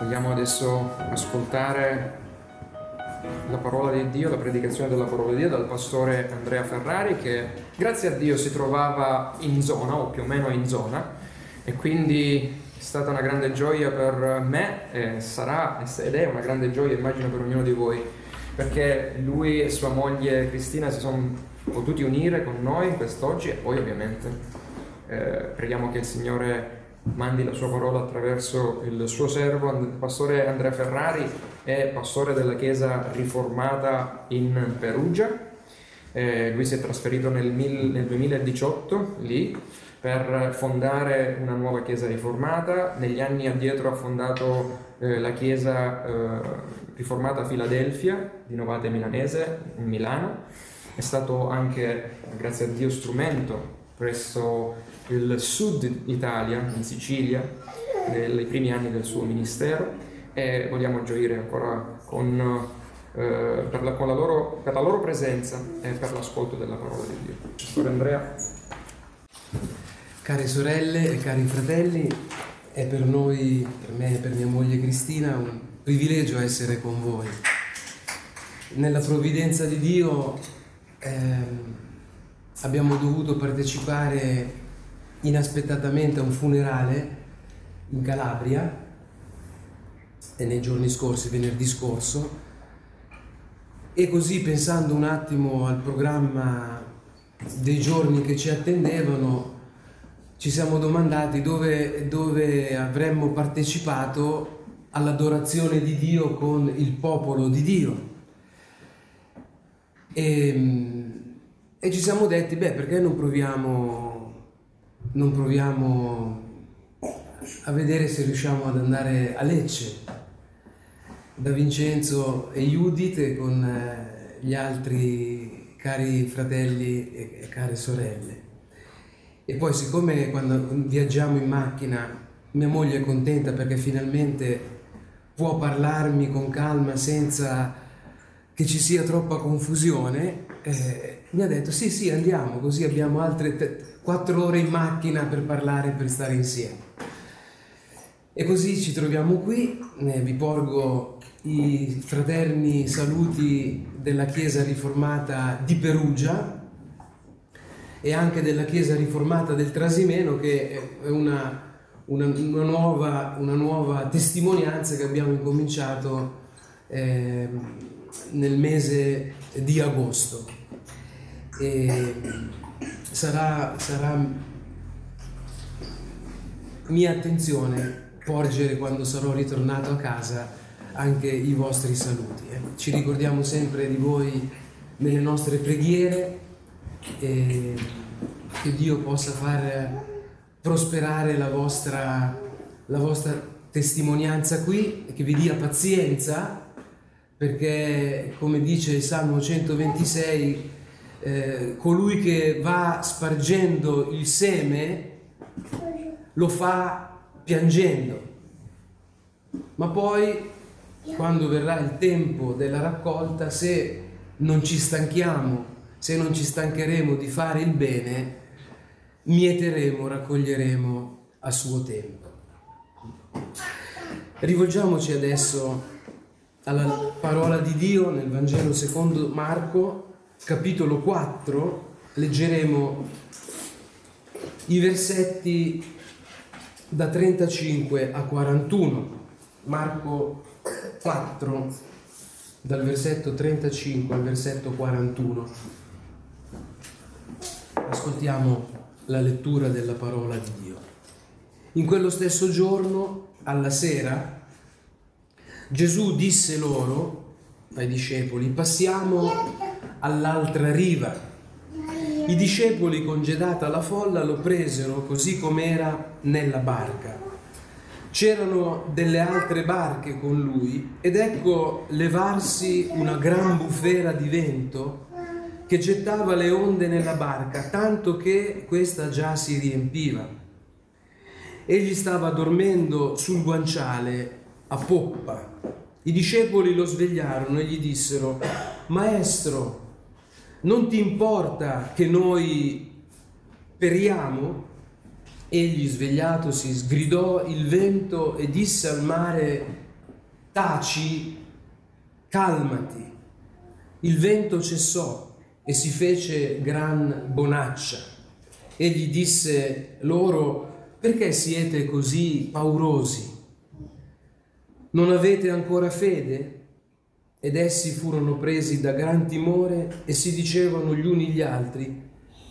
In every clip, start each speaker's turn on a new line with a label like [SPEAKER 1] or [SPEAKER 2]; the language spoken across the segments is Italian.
[SPEAKER 1] Vogliamo adesso ascoltare la parola di Dio, la predicazione della parola di Dio dal pastore Andrea Ferrari che grazie a Dio si trovava in zona o più o meno in zona e quindi è stata una grande gioia per me e sarà ed è una grande gioia immagino per ognuno di voi perché lui e sua moglie Cristina si sono potuti unire con noi quest'oggi e poi ovviamente eh, preghiamo che il Signore mandi la sua parola attraverso il suo servo, il pastore Andrea Ferrari, è pastore della Chiesa riformata in Perugia. Eh, lui si è trasferito nel, mil, nel 2018 lì per fondare una nuova chiesa riformata. Negli anni addietro ha fondato eh, la chiesa eh, riformata Filadelfia di Novate Milanese in Milano. È stato anche, grazie a Dio, strumento presso il sud Italia, in Sicilia, nei primi anni del suo ministero e vogliamo gioire ancora con, eh, per, la, con la loro, per, la, loro, presenza e per l'ascolto della parola di Dio. Pastore Andrea.
[SPEAKER 2] Care sorelle e cari fratelli, è per noi, per me e per mia moglie Cristina, un privilegio essere con voi. Nella provvidenza di Dio eh, abbiamo dovuto partecipare inaspettatamente a un funerale in Calabria e nei giorni scorsi, venerdì scorso, e così pensando un attimo al programma dei giorni che ci attendevano, ci siamo domandati dove, dove avremmo partecipato all'adorazione di Dio con il popolo di Dio. E, e ci siamo detti, beh, perché non proviamo, non proviamo a vedere se riusciamo ad andare a Lecce, da Vincenzo e Judith con eh, gli altri cari fratelli e care sorelle. E poi siccome quando viaggiamo in macchina mia moglie è contenta perché finalmente può parlarmi con calma senza che ci sia troppa confusione, eh, mi ha detto sì sì andiamo, così abbiamo altre te- quattro ore in macchina per parlare, per stare insieme. E così ci troviamo qui, eh, vi porgo i fraterni saluti della Chiesa riformata di Perugia e anche della Chiesa riformata del Trasimeno che è una, una, una, nuova, una nuova, testimonianza che abbiamo incominciato eh, nel mese di agosto. E sarà, sarà mia attenzione porgere quando sarò ritornato a casa anche i vostri saluti. Eh. Ci ricordiamo sempre di voi nelle nostre preghiere e che Dio possa far prosperare la vostra, la vostra testimonianza qui e che vi dia pazienza perché come dice il Salmo 126, eh, colui che va spargendo il seme lo fa piangendo, ma poi quando verrà il tempo della raccolta, se non ci stanchiamo, se non ci stancheremo di fare il bene, mieteremo, raccoglieremo a suo tempo. Rivolgiamoci adesso alla parola di Dio nel Vangelo secondo Marco, capitolo 4, leggeremo i versetti da 35 a 41. Marco 4, dal versetto 35 al versetto 41. Ascoltiamo la lettura della parola di Dio. In quello stesso giorno, alla sera, Gesù disse loro, ai discepoli, passiamo all'altra riva. I discepoli, congedata la folla, lo presero così com'era nella barca. C'erano delle altre barche con lui ed ecco levarsi una gran bufera di vento che gettava le onde nella barca, tanto che questa già si riempiva. Egli stava dormendo sul guanciale a poppa. I discepoli lo svegliarono e gli dissero, Maestro, non ti importa che noi periamo? Egli svegliatosi sgridò il vento e disse al mare, taci, calmati. Il vento cessò e si fece gran bonaccia. Egli disse loro, perché siete così paurosi? Non avete ancora fede? Ed essi furono presi da gran timore e si dicevano gli uni gli altri,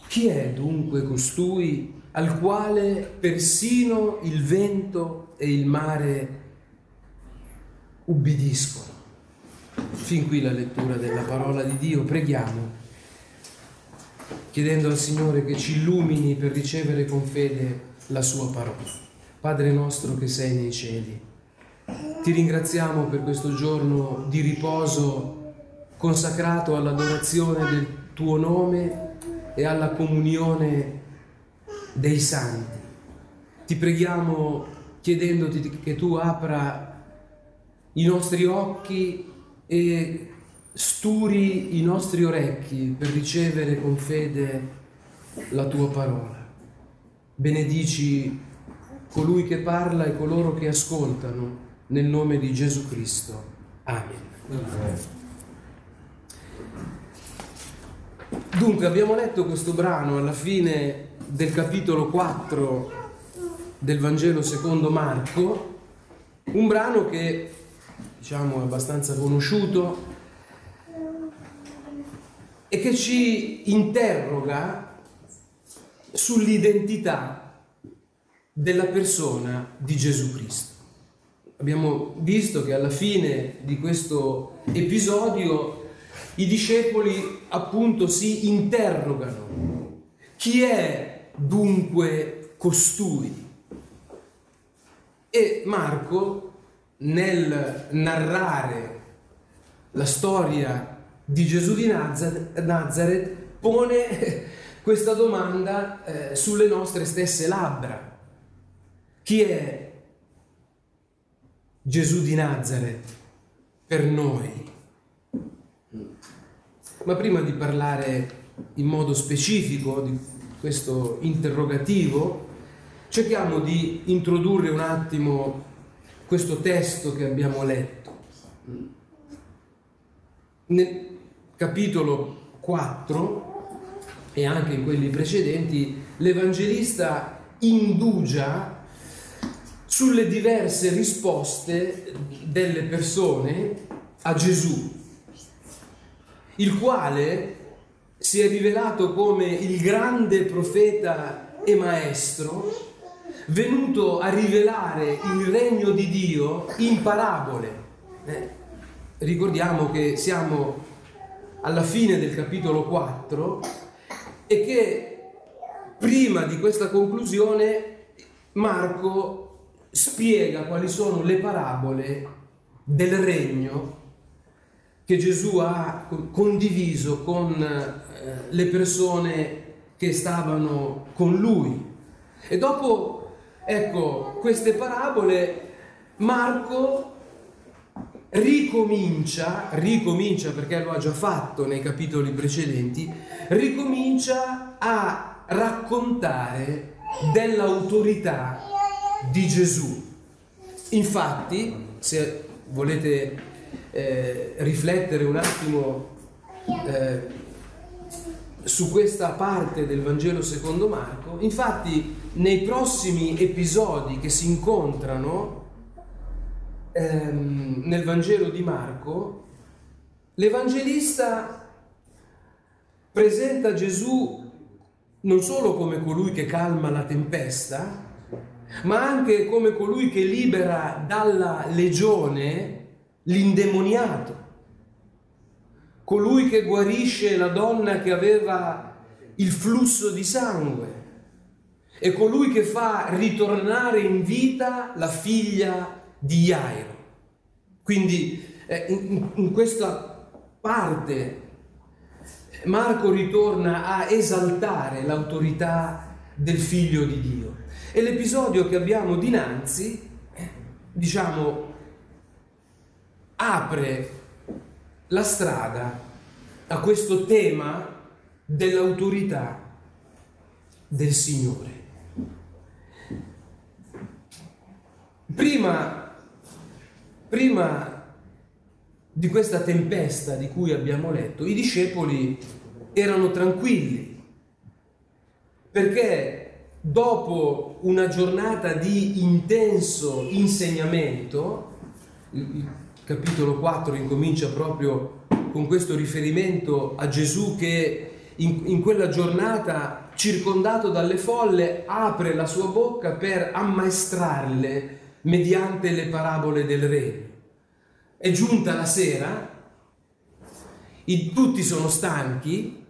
[SPEAKER 2] chi è dunque costui al quale persino il vento e il mare ubbidiscono? Fin qui la lettura della parola di Dio, preghiamo, chiedendo al Signore che ci illumini per ricevere con fede la sua parola. Padre nostro che sei nei cieli, ti ringraziamo per questo giorno di riposo consacrato all'adorazione del tuo nome e alla comunione dei santi. Ti preghiamo chiedendoti che tu apra i nostri occhi e sturi i nostri orecchi per ricevere con fede la tua parola. Benedici colui che parla e coloro che ascoltano nel nome di Gesù Cristo. Amen. Dunque abbiamo letto questo brano alla fine del capitolo 4 del Vangelo secondo Marco, un brano che diciamo è abbastanza conosciuto e che ci interroga sull'identità della persona di Gesù Cristo. Abbiamo visto che alla fine di questo episodio i discepoli appunto si interrogano. Chi è dunque costui? E Marco, nel narrare la storia di Gesù di Nazareth, pone questa domanda eh, sulle nostre stesse labbra. Chi è Gesù di Nazareth per noi? Ma prima di parlare in modo specifico di questo interrogativo, cerchiamo di introdurre un attimo questo testo che abbiamo letto. Nel capitolo 4 e anche in quelli precedenti, l'Evangelista indugia sulle diverse risposte delle persone a Gesù il quale si è rivelato come il grande profeta e maestro, venuto a rivelare il regno di Dio in parabole. Eh, ricordiamo che siamo alla fine del capitolo 4 e che prima di questa conclusione Marco spiega quali sono le parabole del regno che Gesù ha condiviso con eh, le persone che stavano con lui. E dopo, ecco, queste parabole, Marco ricomincia, ricomincia perché lo ha già fatto nei capitoli precedenti, ricomincia a raccontare dell'autorità di Gesù. Infatti, se volete eh, riflettere un attimo eh, su questa parte del Vangelo secondo Marco. Infatti nei prossimi episodi che si incontrano ehm, nel Vangelo di Marco, l'Evangelista presenta Gesù non solo come colui che calma la tempesta, ma anche come colui che libera dalla legione l'indemoniato, colui che guarisce la donna che aveva il flusso di sangue e colui che fa ritornare in vita la figlia di Jairo. Quindi eh, in, in questa parte Marco ritorna a esaltare l'autorità del figlio di Dio. E l'episodio che abbiamo dinanzi, eh, diciamo, apre la strada a questo tema dell'autorità del Signore. Prima prima di questa tempesta di cui abbiamo letto, i discepoli erano tranquilli, perché dopo una giornata di intenso insegnamento, il capitolo 4 incomincia proprio con questo riferimento a Gesù che in, in, quella giornata, circondato dalle folle, apre la sua bocca per ammaestrarle mediante le parabole del re. È giunta la sera, i, tutti sono stanchi,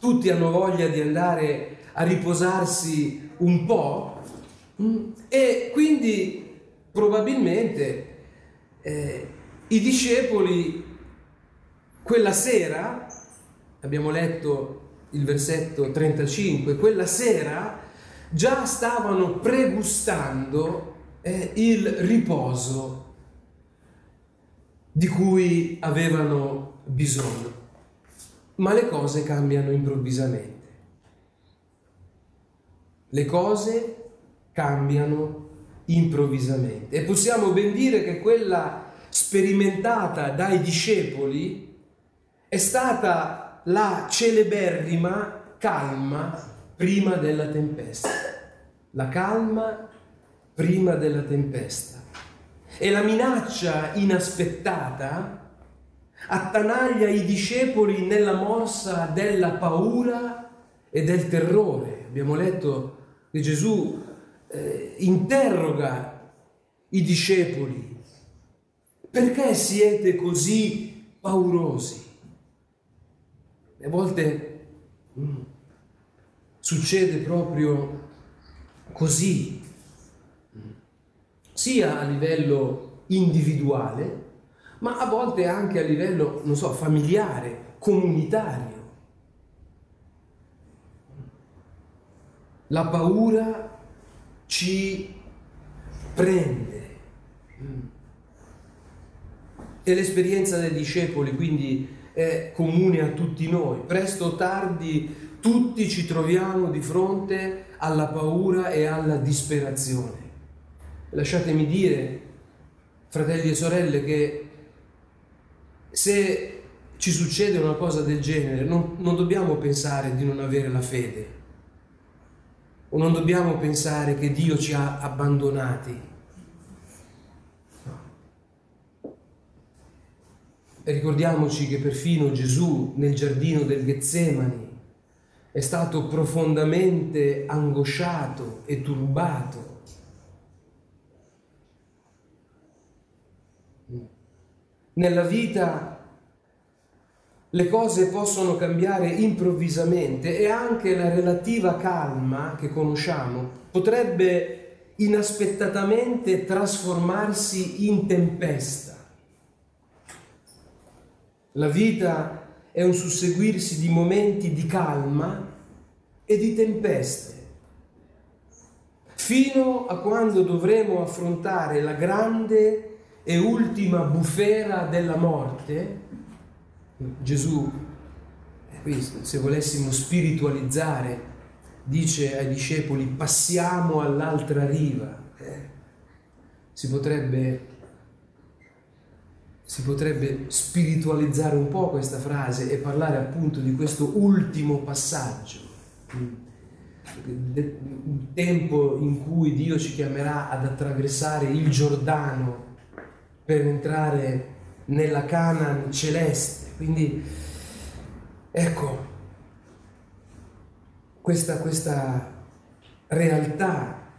[SPEAKER 2] tutti hanno voglia di andare a riposarsi un po' mm, e quindi probabilmente eh, i discepoli quella sera, abbiamo letto il versetto 35, quella sera già stavano pregustando eh, il riposo di cui avevano bisogno. Ma le cose cambiano improvvisamente. Le cose cambiano improvvisamente e possiamo ben dire che quella sperimentata dai discepoli è stata la celeberrima calma prima della tempesta. La calma prima della tempesta. E la minaccia inaspettata attanaglia i discepoli nella morsa della paura e del terrore. Abbiamo letto che Gesù eh, interroga i discepoli. Perché siete così paurosi? A volte mm, succede proprio così, sia a livello individuale, ma a volte anche a livello, non so, familiare, comunitario. La paura ci prende. E l'esperienza dei discepoli quindi è comune a tutti noi. Presto o tardi tutti ci troviamo di fronte alla paura e alla disperazione. Lasciatemi dire, fratelli e sorelle, che se ci succede una cosa del genere non, non dobbiamo pensare di non avere la fede o non dobbiamo pensare che Dio ci ha abbandonati E ricordiamoci che perfino Gesù nel giardino del Getsemani è stato profondamente angosciato e turbato. Nella vita le cose possono cambiare improvvisamente e anche la relativa calma che conosciamo potrebbe inaspettatamente trasformarsi in tempesta. La vita è un susseguirsi di momenti di calma e di tempeste, fino a quando dovremo affrontare la grande e ultima bufera della morte. Gesù, qui se volessimo spiritualizzare, dice ai discepoli passiamo all'altra riva. Eh, si potrebbe si potrebbe spiritualizzare un po' questa frase e parlare appunto di questo ultimo passaggio, il tempo in cui Dio ci chiamerà ad attraversare il Giordano per entrare nella Canaan celeste. Quindi ecco, questa, questa realtà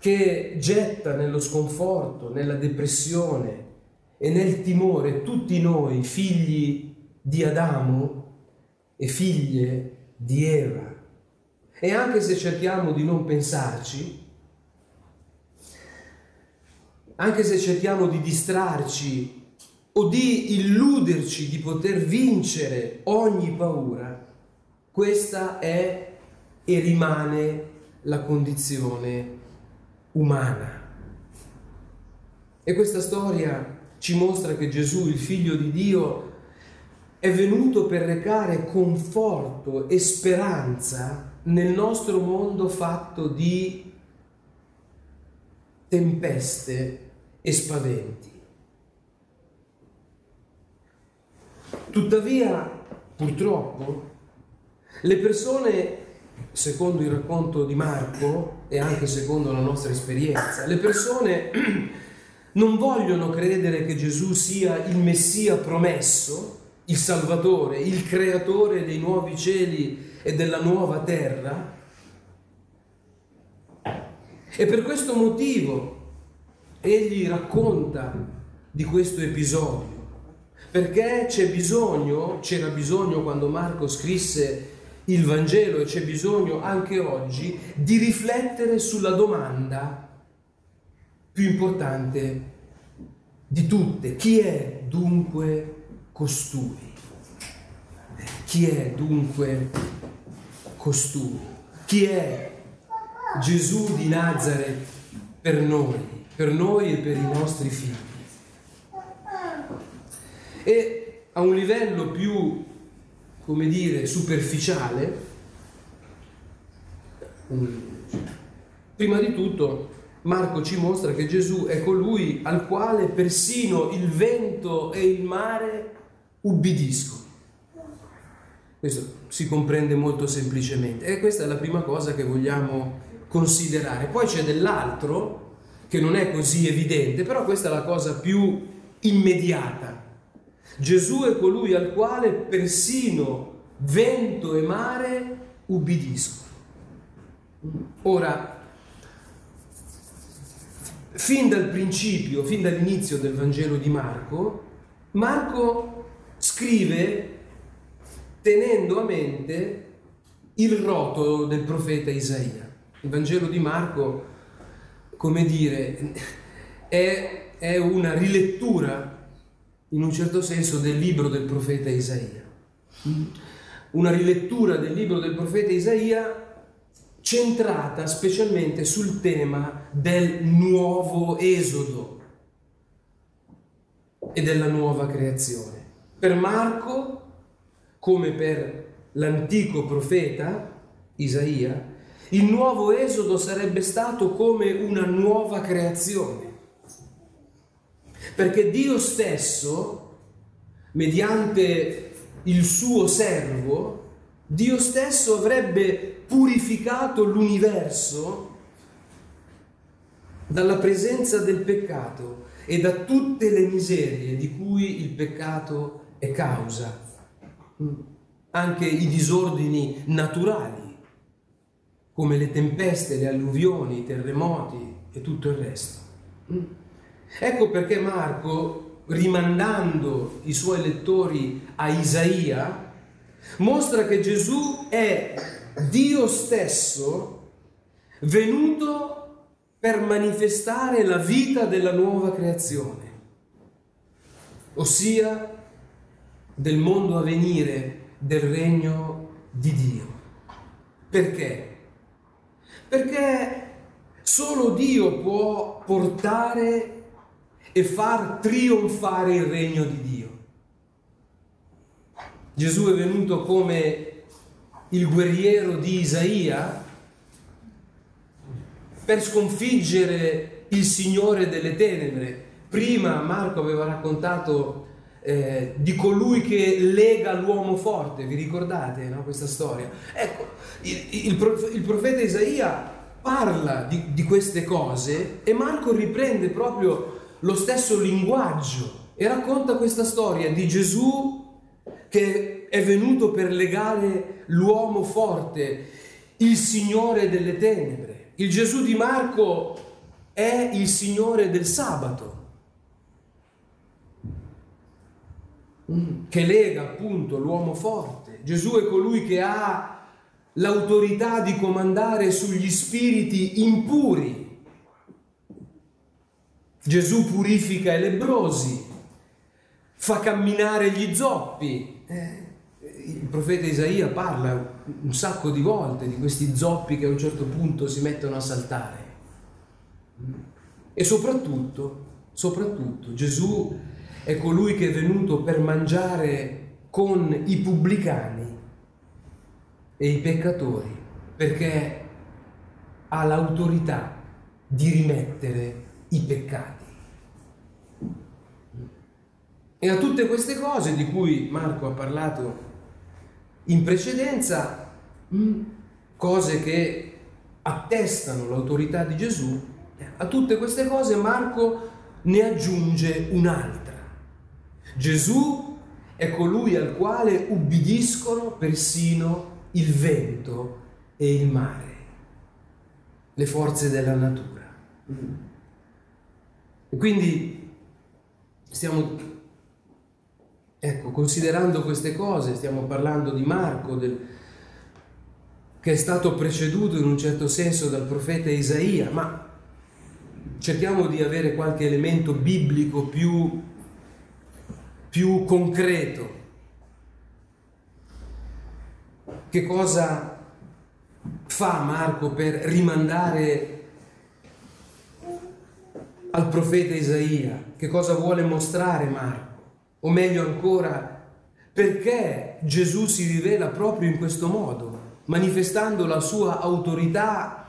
[SPEAKER 2] che getta nello sconforto, nella depressione e nel timore tutti noi, figli di Adamo e figlie di Eva. E anche se cerchiamo di non pensarci, anche se cerchiamo di distrarci o di illuderci di poter vincere ogni paura, questa è e rimane la condizione umana. E questa storia ci mostra che Gesù, il figlio di Dio, è venuto per recare conforto e speranza nel nostro mondo fatto di tempeste e spaventi. Tuttavia, purtroppo, le persone, secondo il racconto di Marco e anche secondo la nostra esperienza, le persone non vogliono credere che Gesù sia il Messia promesso, il Salvatore, il creatore dei nuovi cieli e della nuova terra. E per questo motivo egli racconta di questo episodio, perché c'è bisogno, c'era bisogno quando Marco scrisse il Vangelo e c'è bisogno anche oggi di riflettere sulla domanda più importante di tutte. Chi è dunque costui? Chi è dunque costui? Chi è Gesù di Nazareth per noi, per noi e per i nostri figli? E a un livello più, come dire, superficiale, prima di tutto Marco ci mostra che Gesù è colui al quale persino il vento e il mare ubbidiscono. Questo si comprende molto semplicemente e questa è la prima cosa che vogliamo considerare. Poi c'è dell'altro che non è così evidente, però questa è la cosa più immediata. Gesù è colui al quale persino vento e mare ubbidiscono. Ora, fin dal principio, fin dall'inizio del Vangelo di Marco, Marco scrive tenendo a mente il rotolo del profeta Isaia. Il Vangelo di Marco, come dire, è, è una rilettura in un certo senso del libro del profeta Isaia. Una rilettura del libro del profeta Isaia centrata specialmente sul tema del nuovo esodo e della nuova creazione. Per Marco, come per l'antico profeta Isaia, il nuovo esodo sarebbe stato come una nuova creazione. Perché Dio stesso, mediante il suo servo, Dio stesso avrebbe purificato l'universo dalla presenza del peccato e da tutte le miserie di cui il peccato è causa, anche i disordini naturali, come le tempeste, le alluvioni, i terremoti e tutto il resto. Ecco perché Marco, rimandando i suoi lettori a Isaia, mostra che Gesù è Dio stesso venuto per manifestare la vita della nuova creazione, ossia del mondo a venire, del regno di Dio. Perché? Perché solo Dio può portare e far trionfare il regno di Dio. Gesù è venuto come il guerriero di Isaia per sconfiggere il Signore delle tenebre. Prima Marco aveva raccontato eh, di colui che lega l'uomo forte, vi ricordate no, questa storia? Ecco, il, il, il profeta Isaia parla di, di queste cose e Marco riprende proprio lo stesso linguaggio e racconta questa storia di Gesù che è venuto per legare l'uomo forte, il Signore delle tenebre. Il Gesù di Marco è il Signore del sabato, che lega appunto l'uomo forte. Gesù è colui che ha l'autorità di comandare sugli spiriti impuri. Gesù purifica i lebrosi, fa camminare gli zoppi, eh, il profeta Isaia parla un sacco di volte di questi zoppi che a un certo punto si mettono a saltare. E soprattutto, soprattutto, Gesù è colui che è venuto per mangiare con i pubblicani e i peccatori, perché ha l'autorità di rimettere i peccati. E a tutte queste cose di cui Marco ha parlato in precedenza, mm, cose che attestano l'autorità di Gesù, a tutte queste cose Marco ne aggiunge un'altra. Gesù è colui al quale ubbidiscono persino il vento e il mare, le forze della natura. E quindi stiamo, ecco, considerando queste cose, stiamo parlando di Marco, del, che è stato preceduto in un certo senso dal profeta Isaia, ma cerchiamo di avere qualche elemento biblico più, più concreto. Che cosa fa Marco per rimandare al profeta Isaia? Che cosa vuole mostrare Marco? O meglio ancora, perché Gesù si rivela proprio in questo modo, manifestando la sua autorità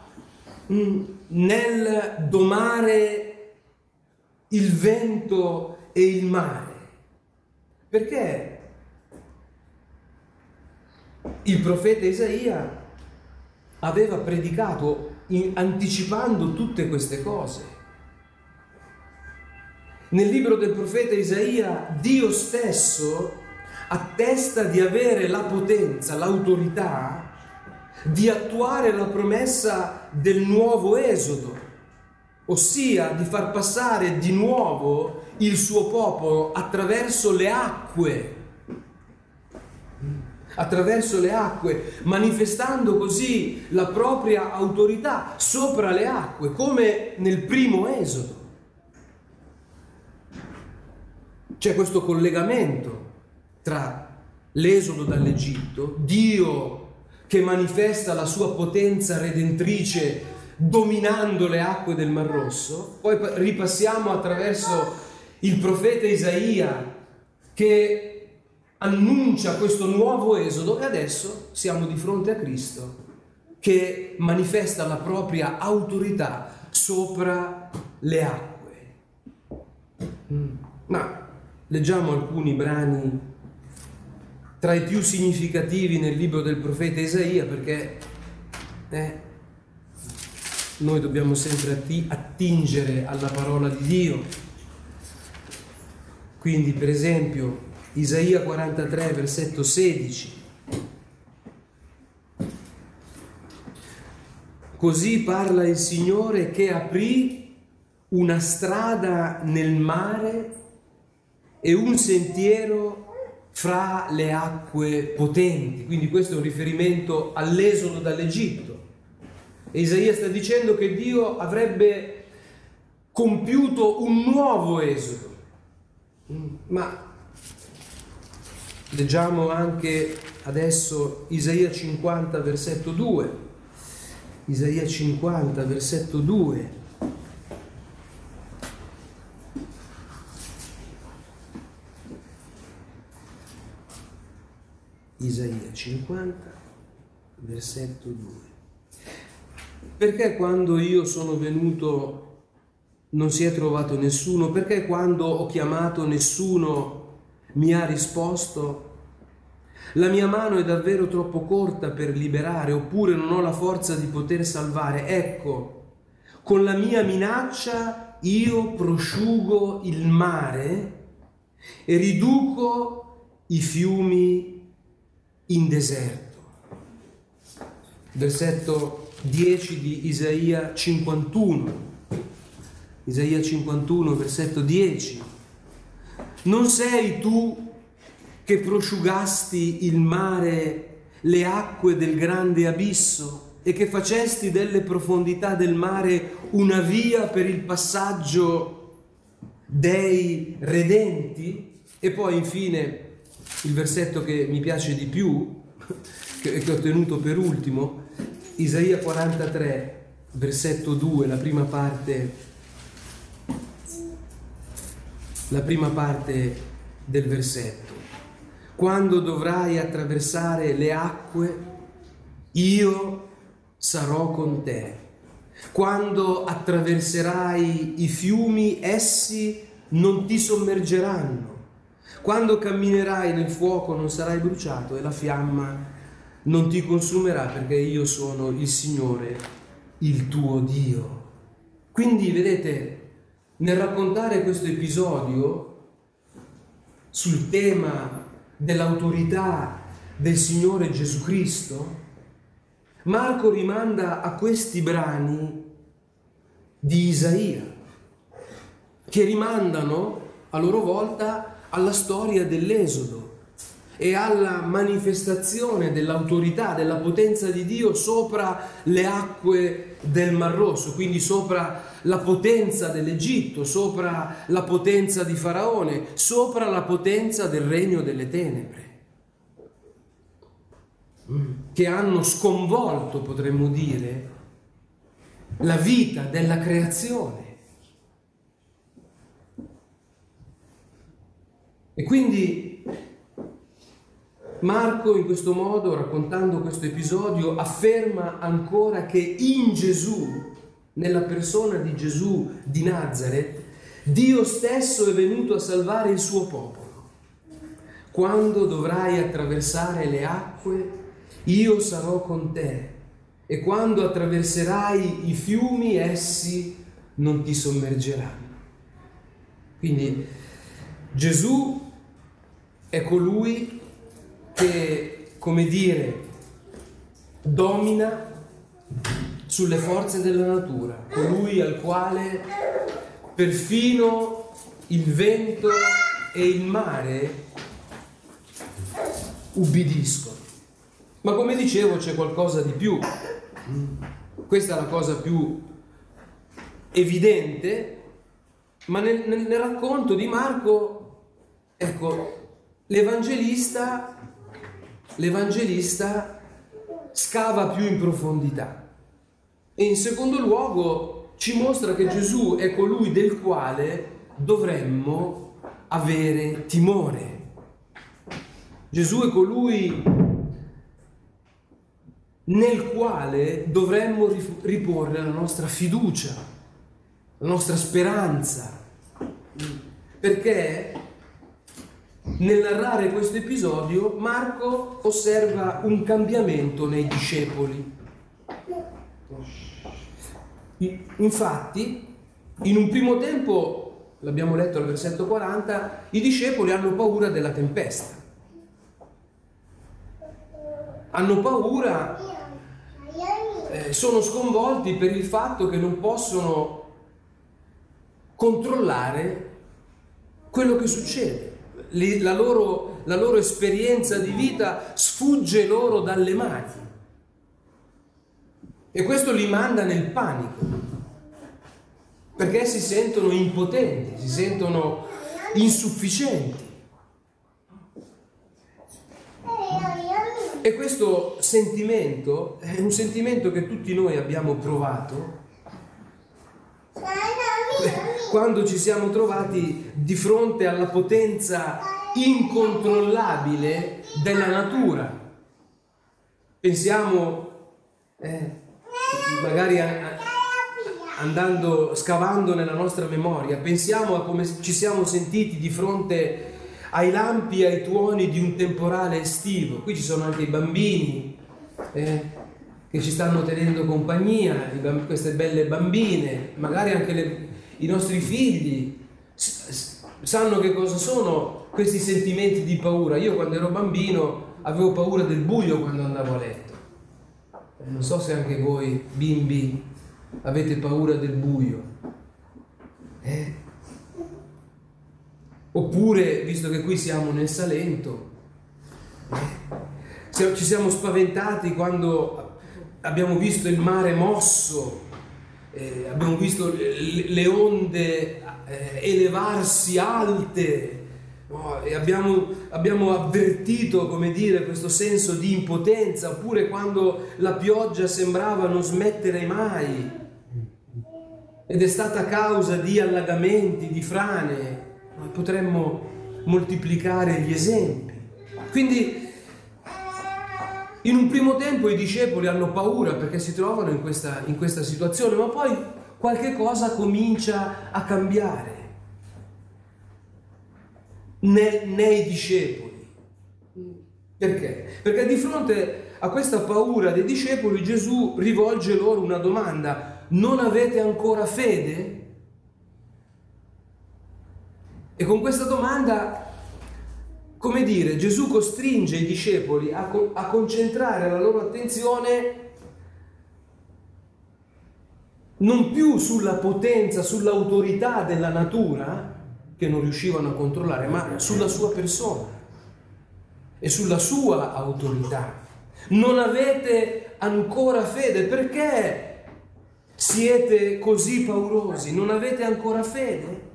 [SPEAKER 2] mm, nel domare il vento e il mare. Perché il profeta Isaia aveva predicato anticipando tutte queste cose. Nel libro del profeta Isaia Dio stesso attesta di avere la potenza, l'autorità di attuare la promessa del nuovo esodo, ossia di far passare di nuovo il suo popolo attraverso le acque, attraverso le acque, manifestando così la propria autorità sopra le acque, come nel primo esodo. C'è questo collegamento tra l'esodo dall'Egitto, Dio che manifesta la sua potenza redentrice dominando le acque del Mar Rosso. Poi ripassiamo attraverso il profeta Isaia che annuncia questo nuovo esodo e adesso siamo di fronte a Cristo che manifesta la propria autorità sopra le acque. Mm. Ma leggiamo alcuni brani tra i più significativi nel libro del profeta Isaia perché eh, noi dobbiamo sempre attingere alla parola di Dio. Quindi per esempio Isaia 43 versetto 16. Così parla il Signore che aprì una strada nel mare e un sentiero fra le acque potenti. Quindi questo è un riferimento all'esodo dall'Egitto. E Isaia sta dicendo che Dio avrebbe compiuto un nuovo esodo. Ma leggiamo anche adesso Isaia 50 versetto 2. Isaia 50 versetto 2. Isaia 50, versetto 2. Perché quando io sono venuto non si è trovato nessuno? Perché quando ho chiamato nessuno mi ha risposto? La mia mano è davvero troppo corta per liberare, oppure non ho la forza di poter salvare. Ecco, con la mia minaccia io prosciugo il mare e riduco i fiumi in deserto. Versetto 10 di Isaia 51. Isaia 51, versetto 10. Non sei tu che prosciugasti il mare, le acque del grande abisso e che facesti delle profondità del mare una via per il passaggio dei redenti? E poi infine il versetto che mi piace di più, che, ho tenuto per ultimo, Isaia 43, versetto 2, la prima parte, la prima parte del versetto. Quando dovrai attraversare le acque, io sarò con te. Quando attraverserai i fiumi, essi non ti sommergeranno Quando camminerai nel fuoco non sarai bruciato e la fiamma non ti consumerà perché io sono il Signore, il tuo Dio. Quindi vedete, nel raccontare questo episodio sul tema dell'autorità del Signore Gesù Cristo, Marco rimanda a questi brani di Isaia, che rimandano a loro volta alla storia dell'Esodo e alla manifestazione dell'autorità, della potenza di Dio sopra le acque del Mar Rosso, quindi sopra la potenza dell'Egitto, sopra la potenza di Faraone, sopra la potenza del regno delle tenebre, che hanno sconvolto, potremmo dire, la vita della creazione. E quindi Marco in questo modo, raccontando questo episodio, afferma ancora che in Gesù, nella persona di Gesù di Nazareth, Dio stesso è venuto a salvare il suo popolo. Quando dovrai attraversare le acque, io sarò con te e quando attraverserai i fiumi, essi non ti sommergeranno. Quindi Gesù è colui che, come dire, domina sulle forze della natura, colui al quale perfino il vento e il mare ubbidiscono. Ma come dicevo c'è qualcosa di più. Questa è la cosa più evidente, ma nel, nel, racconto di Marco, ecco, l'Evangelista l'Evangelista scava più in profondità e in secondo luogo ci mostra che Gesù è colui del quale dovremmo avere timore. Gesù è colui nel quale dovremmo riporre la nostra fiducia, la nostra speranza, perché nel narrare questo episodio Marco osserva un cambiamento nei discepoli. Infatti, in un primo tempo, l'abbiamo letto al versetto 40, i discepoli hanno paura della tempesta. Hanno paura, eh, sono sconvolti per il fatto che non possono controllare quello che succede la loro, la loro esperienza di vita sfugge loro dalle mani. E questo li manda nel panico, perché si sentono impotenti, si sentono insufficienti. E questo sentimento è un sentimento che tutti noi abbiamo provato quando ci siamo trovati di fronte alla potenza incontrollabile della natura. Pensiamo, eh, magari a, andando, scavando nella nostra memoria, pensiamo a come ci siamo sentiti di fronte ai lampi ai tuoni di un temporale estivo. Qui ci sono anche i bambini eh, che ci stanno tenendo compagnia, queste belle bambine, magari anche le, i nostri figli sanno che cosa sono questi sentimenti di paura. Io quando ero bambino avevo paura del buio quando andavo a letto. Non so se anche voi bimbi avete paura del buio. Eh? Oppure, visto che qui siamo nel Salento, eh? ci siamo spaventati quando abbiamo visto il mare mosso eh, abbiamo visto le, le onde eh, elevarsi alte no? e abbiamo, abbiamo avvertito, come dire, questo senso di impotenza, oppure quando la pioggia sembrava non smettere mai ed è stata causa di allagamenti, di frane, potremmo moltiplicare gli esempi. Quindi in un primo tempo i discepoli hanno paura perché si trovano in questa, in questa situazione, ma poi qualche cosa comincia a cambiare. nei, nei discepoli. Perché? Perché di fronte a questa paura dei discepoli Gesù rivolge loro una domanda. Non avete ancora fede? E con questa domanda, come dire, Gesù costringe i discepoli a, a concentrare la loro attenzione non più sulla potenza, sull'autorità della natura che non riuscivano a controllare, ma sulla sua persona e sulla sua autorità. Non avete ancora fede perché siete così paurosi? Non avete ancora fede?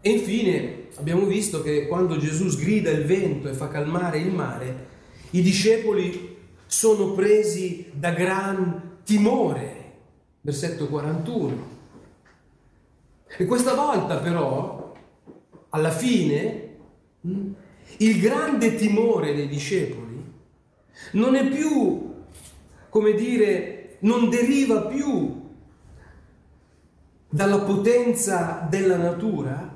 [SPEAKER 2] E infine abbiamo visto che quando Gesù sgrida il vento e fa calmare il mare, i discepoli sono presi da gran timore. Versetto 41. E questa volta però, alla fine, il grande timore dei discepoli non è più, come dire, non deriva più dalla potenza della natura,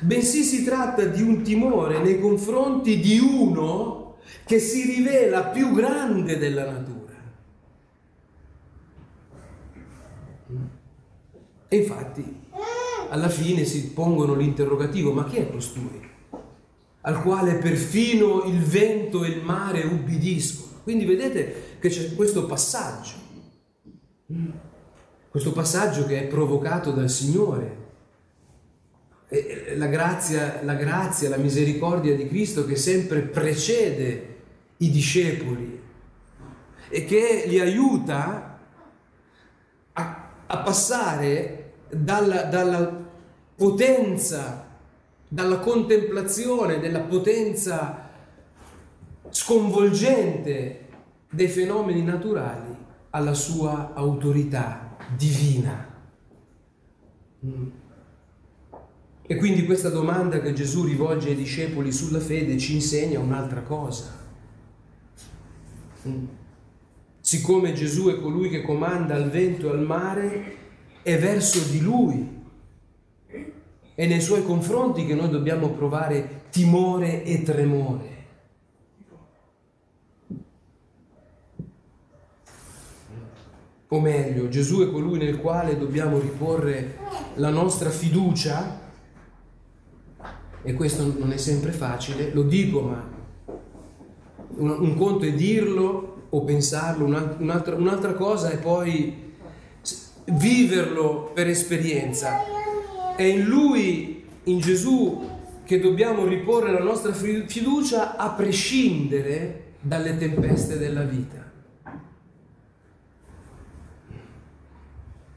[SPEAKER 2] bensì si tratta di un timore nei confronti di uno che si rivela più grande della natura. E infatti alla fine si pongono l'interrogativo, ma chi è costui? Al quale perfino il vento e il mare ubbidiscono. Quindi vedete che c'è questo passaggio, questo passaggio che è provocato dal Signore. La grazia, la grazia, la misericordia di Cristo che sempre precede i discepoli e che li aiuta a, a passare dalla, dalla potenza, dalla contemplazione della potenza sconvolgente dei fenomeni naturali alla sua autorità divina. Mm. E quindi questa domanda che Gesù rivolge ai discepoli sulla fede ci insegna un'altra cosa. Mm. Siccome Gesù è colui che comanda al vento e al mare, è verso di Lui. È nei Suoi confronti che noi dobbiamo provare timore e tremore. O meglio, Gesù è colui nel quale dobbiamo riporre la nostra fiducia, e questo non è sempre facile, lo dico, ma un, un conto è dirlo o pensarlo, un'altra, un'altra cosa è poi viverlo per esperienza. È in Lui, in Gesù, che dobbiamo riporre la nostra fiducia a prescindere dalle tempeste della vita.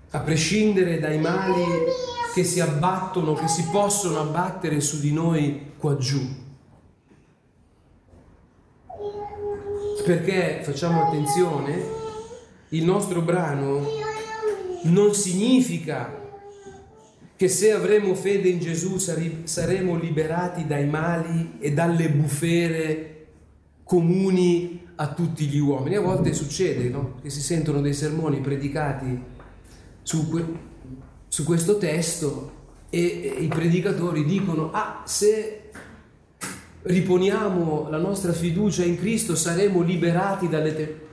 [SPEAKER 2] A prescindere dai mali che si abbattono, che si possono abbattere su di noi qua giù. Perché facciamo attenzione, il nostro brano non significa che se avremo fede in Gesù saremo liberati dai mali e dalle bufere comuni a tutti gli uomini. A volte succede no? che si sentono dei sermoni predicati su, su questo testo e, e i predicatori dicono, ah, se riponiamo la nostra fiducia in Cristo saremo liberati dalle tempeste.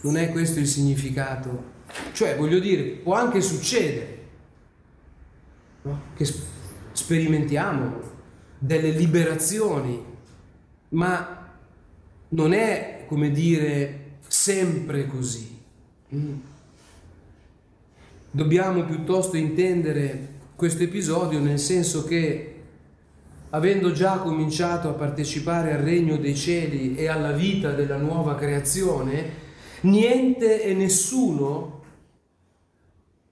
[SPEAKER 2] Non è questo il significato cioè, voglio dire, può anche succedere no? che sperimentiamo delle liberazioni, ma non è, come dire, sempre così. Mm. Dobbiamo piuttosto intendere questo episodio nel senso che, avendo già cominciato a partecipare al regno dei cieli e alla vita della nuova creazione, niente e nessuno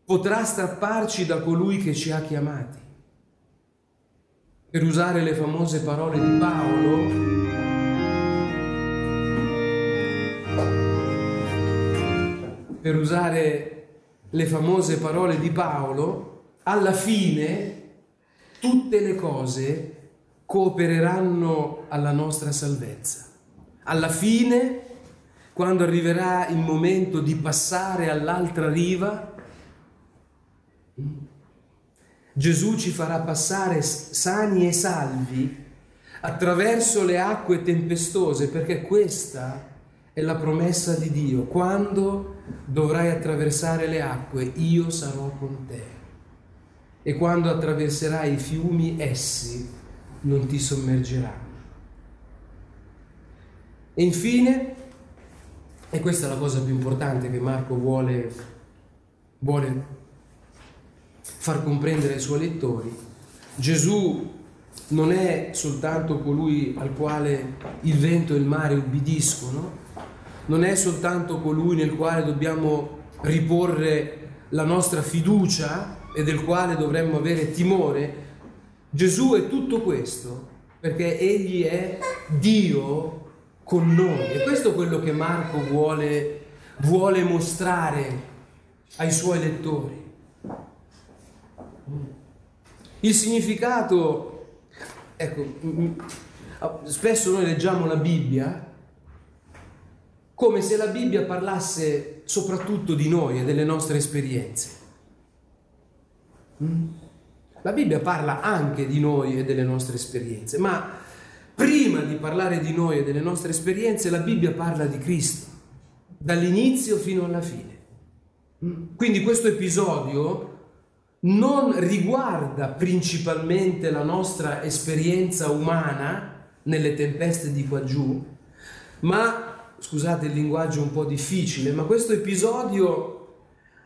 [SPEAKER 2] potrà strapparci da colui che ci ha chiamati. Per usare le famose parole di Paolo, per usare le famose parole di Paolo, alla fine tutte le cose coopereranno alla nostra salvezza. Alla fine, quando arriverà il momento di passare all'altra riva, Gesù ci farà passare sani e salvi attraverso le acque tempestose, perché questa è la promessa di Dio. Quando dovrai attraversare le acque, io sarò con te. E quando attraverserai i fiumi, essi non ti sommergeranno. E infine, e questa è la cosa più importante che Marco vuole, vuole far comprendere ai suoi lettori, Gesù non è soltanto colui al quale il vento e il mare ubbidiscono, non è soltanto colui nel quale dobbiamo riporre la nostra fiducia e del quale dovremmo avere timore. Gesù è tutto questo perché Egli è Dio con noi. E questo è quello che Marco vuole, vuole mostrare ai suoi lettori. Il significato, ecco, spesso noi leggiamo la Bibbia come se la Bibbia parlasse soprattutto di noi e delle nostre esperienze. La Bibbia parla anche di noi e delle nostre esperienze, ma prima di parlare di noi e delle nostre esperienze, la Bibbia parla di Cristo, dall'inizio fino alla fine. Quindi questo episodio non riguarda principalmente la nostra esperienza umana nelle tempeste di qua giù, ma, scusate il linguaggio un po' difficile, ma questo episodio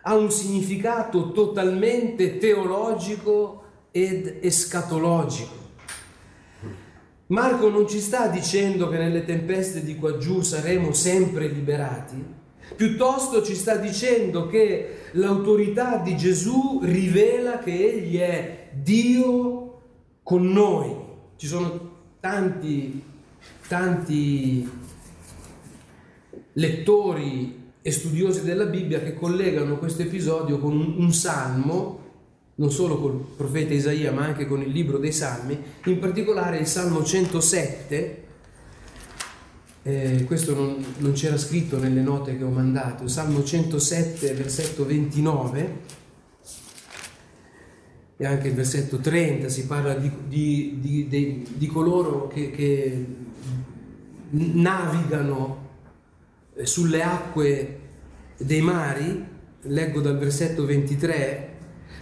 [SPEAKER 2] ha un significato totalmente teologico ed escatologico. Marco non ci sta dicendo che nelle tempeste di qua giù saremo sempre liberati, Piuttosto ci sta dicendo che l'autorità di Gesù rivela che Egli è Dio con noi. Ci sono tanti, tanti lettori e studiosi della Bibbia che collegano questo episodio con un, un salmo, non solo col profeta Isaia ma anche con il libro dei salmi, in particolare il salmo 107 eh, questo non, non, c'era scritto nelle note che ho mandato, Salmo 107, versetto 29 e anche il versetto 30 si parla di, di, di, di, coloro che, che navigano sulle acque dei mari, leggo dal versetto 23,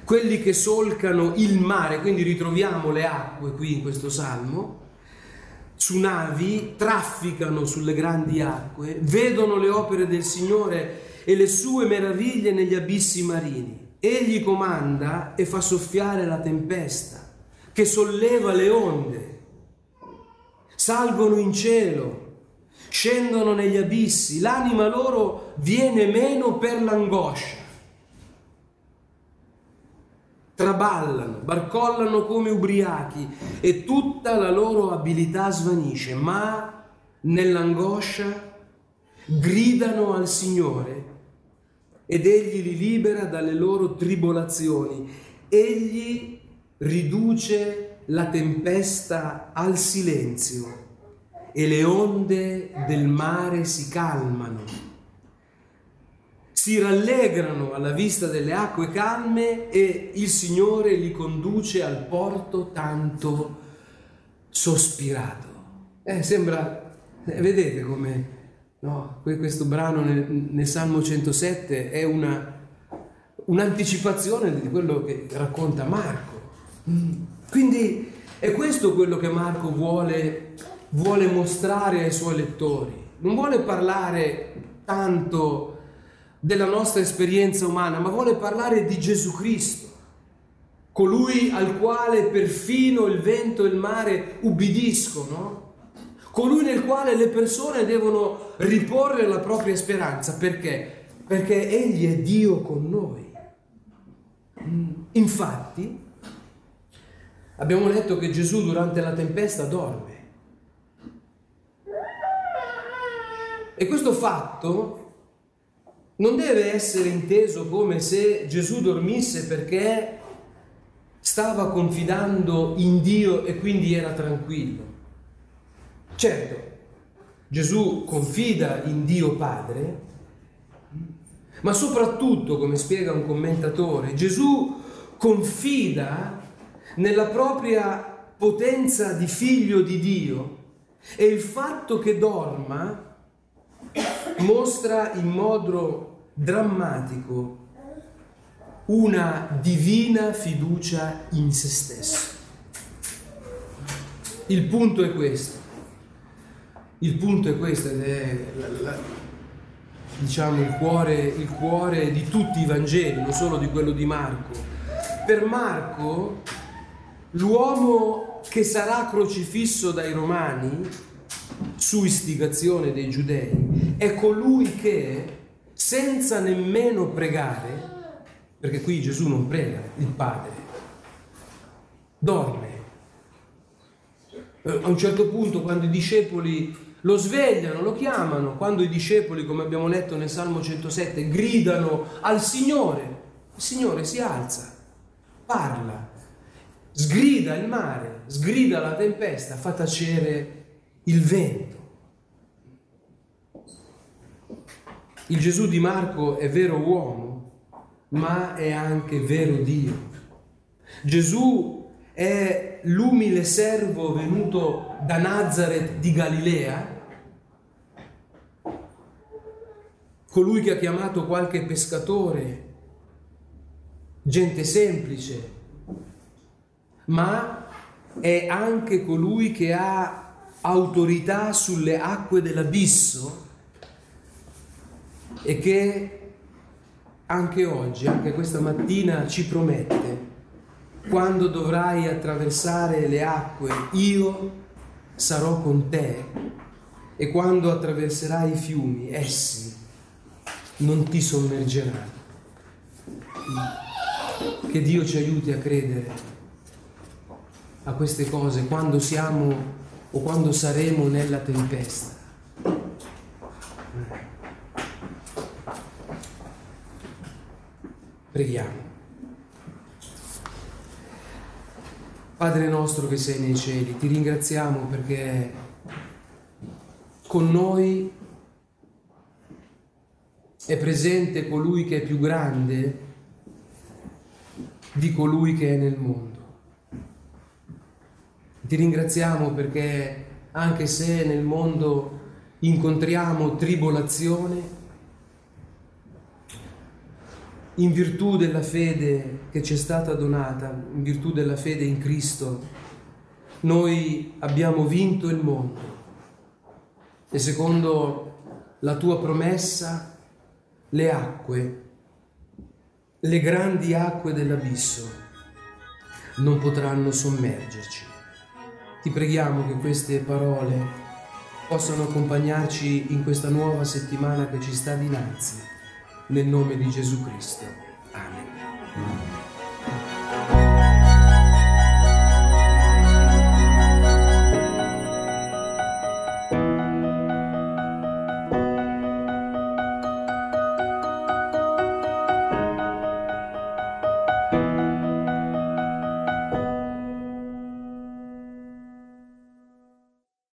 [SPEAKER 2] quelli che solcano il mare, quindi ritroviamo le acque qui in questo salmo, su navi, trafficano sulle grandi acque, vedono le opere del Signore e le sue meraviglie negli abissi marini. Egli comanda e fa soffiare la tempesta, che solleva le onde. Salgono in cielo, scendono negli abissi, l'anima loro viene meno per l'angoscia traballano, barcollano come ubriachi e tutta la loro abilità svanisce, ma nell'angoscia gridano al Signore ed Egli li libera dalle loro tribolazioni. Egli riduce la tempesta al silenzio e le onde del mare si calmano si rallegrano alla vista delle acque calme e il Signore li conduce al porto tanto sospirato. Eh, sembra, eh, vedete come no, questo brano nel, nel, Salmo 107 è una, un'anticipazione di quello che racconta Marco. Mm. Quindi è questo quello che Marco vuole, vuole mostrare ai suoi lettori. Non vuole parlare tanto della nostra esperienza umana, ma vuole parlare di Gesù Cristo, colui al quale perfino il vento e il mare ubbidiscono, colui nel quale le persone devono riporre la propria speranza. Perché? Perché Egli è Dio con noi. Infatti, abbiamo letto che Gesù durante la tempesta dorme. E questo fatto non deve essere inteso come se Gesù dormisse perché stava confidando in Dio e quindi era tranquillo. Certo, Gesù confida in Dio Padre, ma soprattutto, come spiega un commentatore, Gesù confida nella propria potenza di figlio di Dio e il fatto che dorma mostra in modo drammatico una divina fiducia in se stesso. Il punto è questo. Il punto è questo ed è diciamo il cuore, il cuore di tutti i Vangeli, non solo di quello di Marco. Per Marco l'uomo che sarà crocifisso dai romani su istigazione dei giudei è colui che senza nemmeno pregare, perché qui Gesù non prega il Padre, dorme. A un certo punto quando i discepoli lo svegliano, lo chiamano, quando i discepoli, come abbiamo letto nel Salmo 107, gridano al Signore, il Signore si alza, parla, sgrida il mare, sgrida la tempesta, fa tacere il vento. Il Gesù di Marco è vero uomo, ma è anche vero Dio. Gesù è l'umile servo venuto da Nazareth di Galilea, colui che ha chiamato qualche pescatore, gente semplice, ma è anche colui che ha autorità sulle acque dell'abisso e che anche oggi, anche questa mattina ci promette, quando dovrai attraversare le acque, io sarò con te e quando attraverserai i fiumi, essi non ti sommergeranno. Che Dio ci aiuti a credere a queste cose quando siamo o quando saremo nella tempesta. Preghiamo. Padre nostro che sei nei cieli, ti ringraziamo perché con noi è presente colui che è più grande di colui che è nel mondo. Ti ringraziamo perché anche se nel mondo incontriamo tribolazione, in virtù della fede che ci è stata donata, in virtù della fede in Cristo, noi abbiamo vinto il mondo e secondo la tua promessa le acque, le grandi acque dell'abisso non potranno sommergerci. Ti preghiamo che queste parole possano accompagnarci in questa nuova settimana che ci sta dinanzi, nel nome di Gesù Cristo. Amen.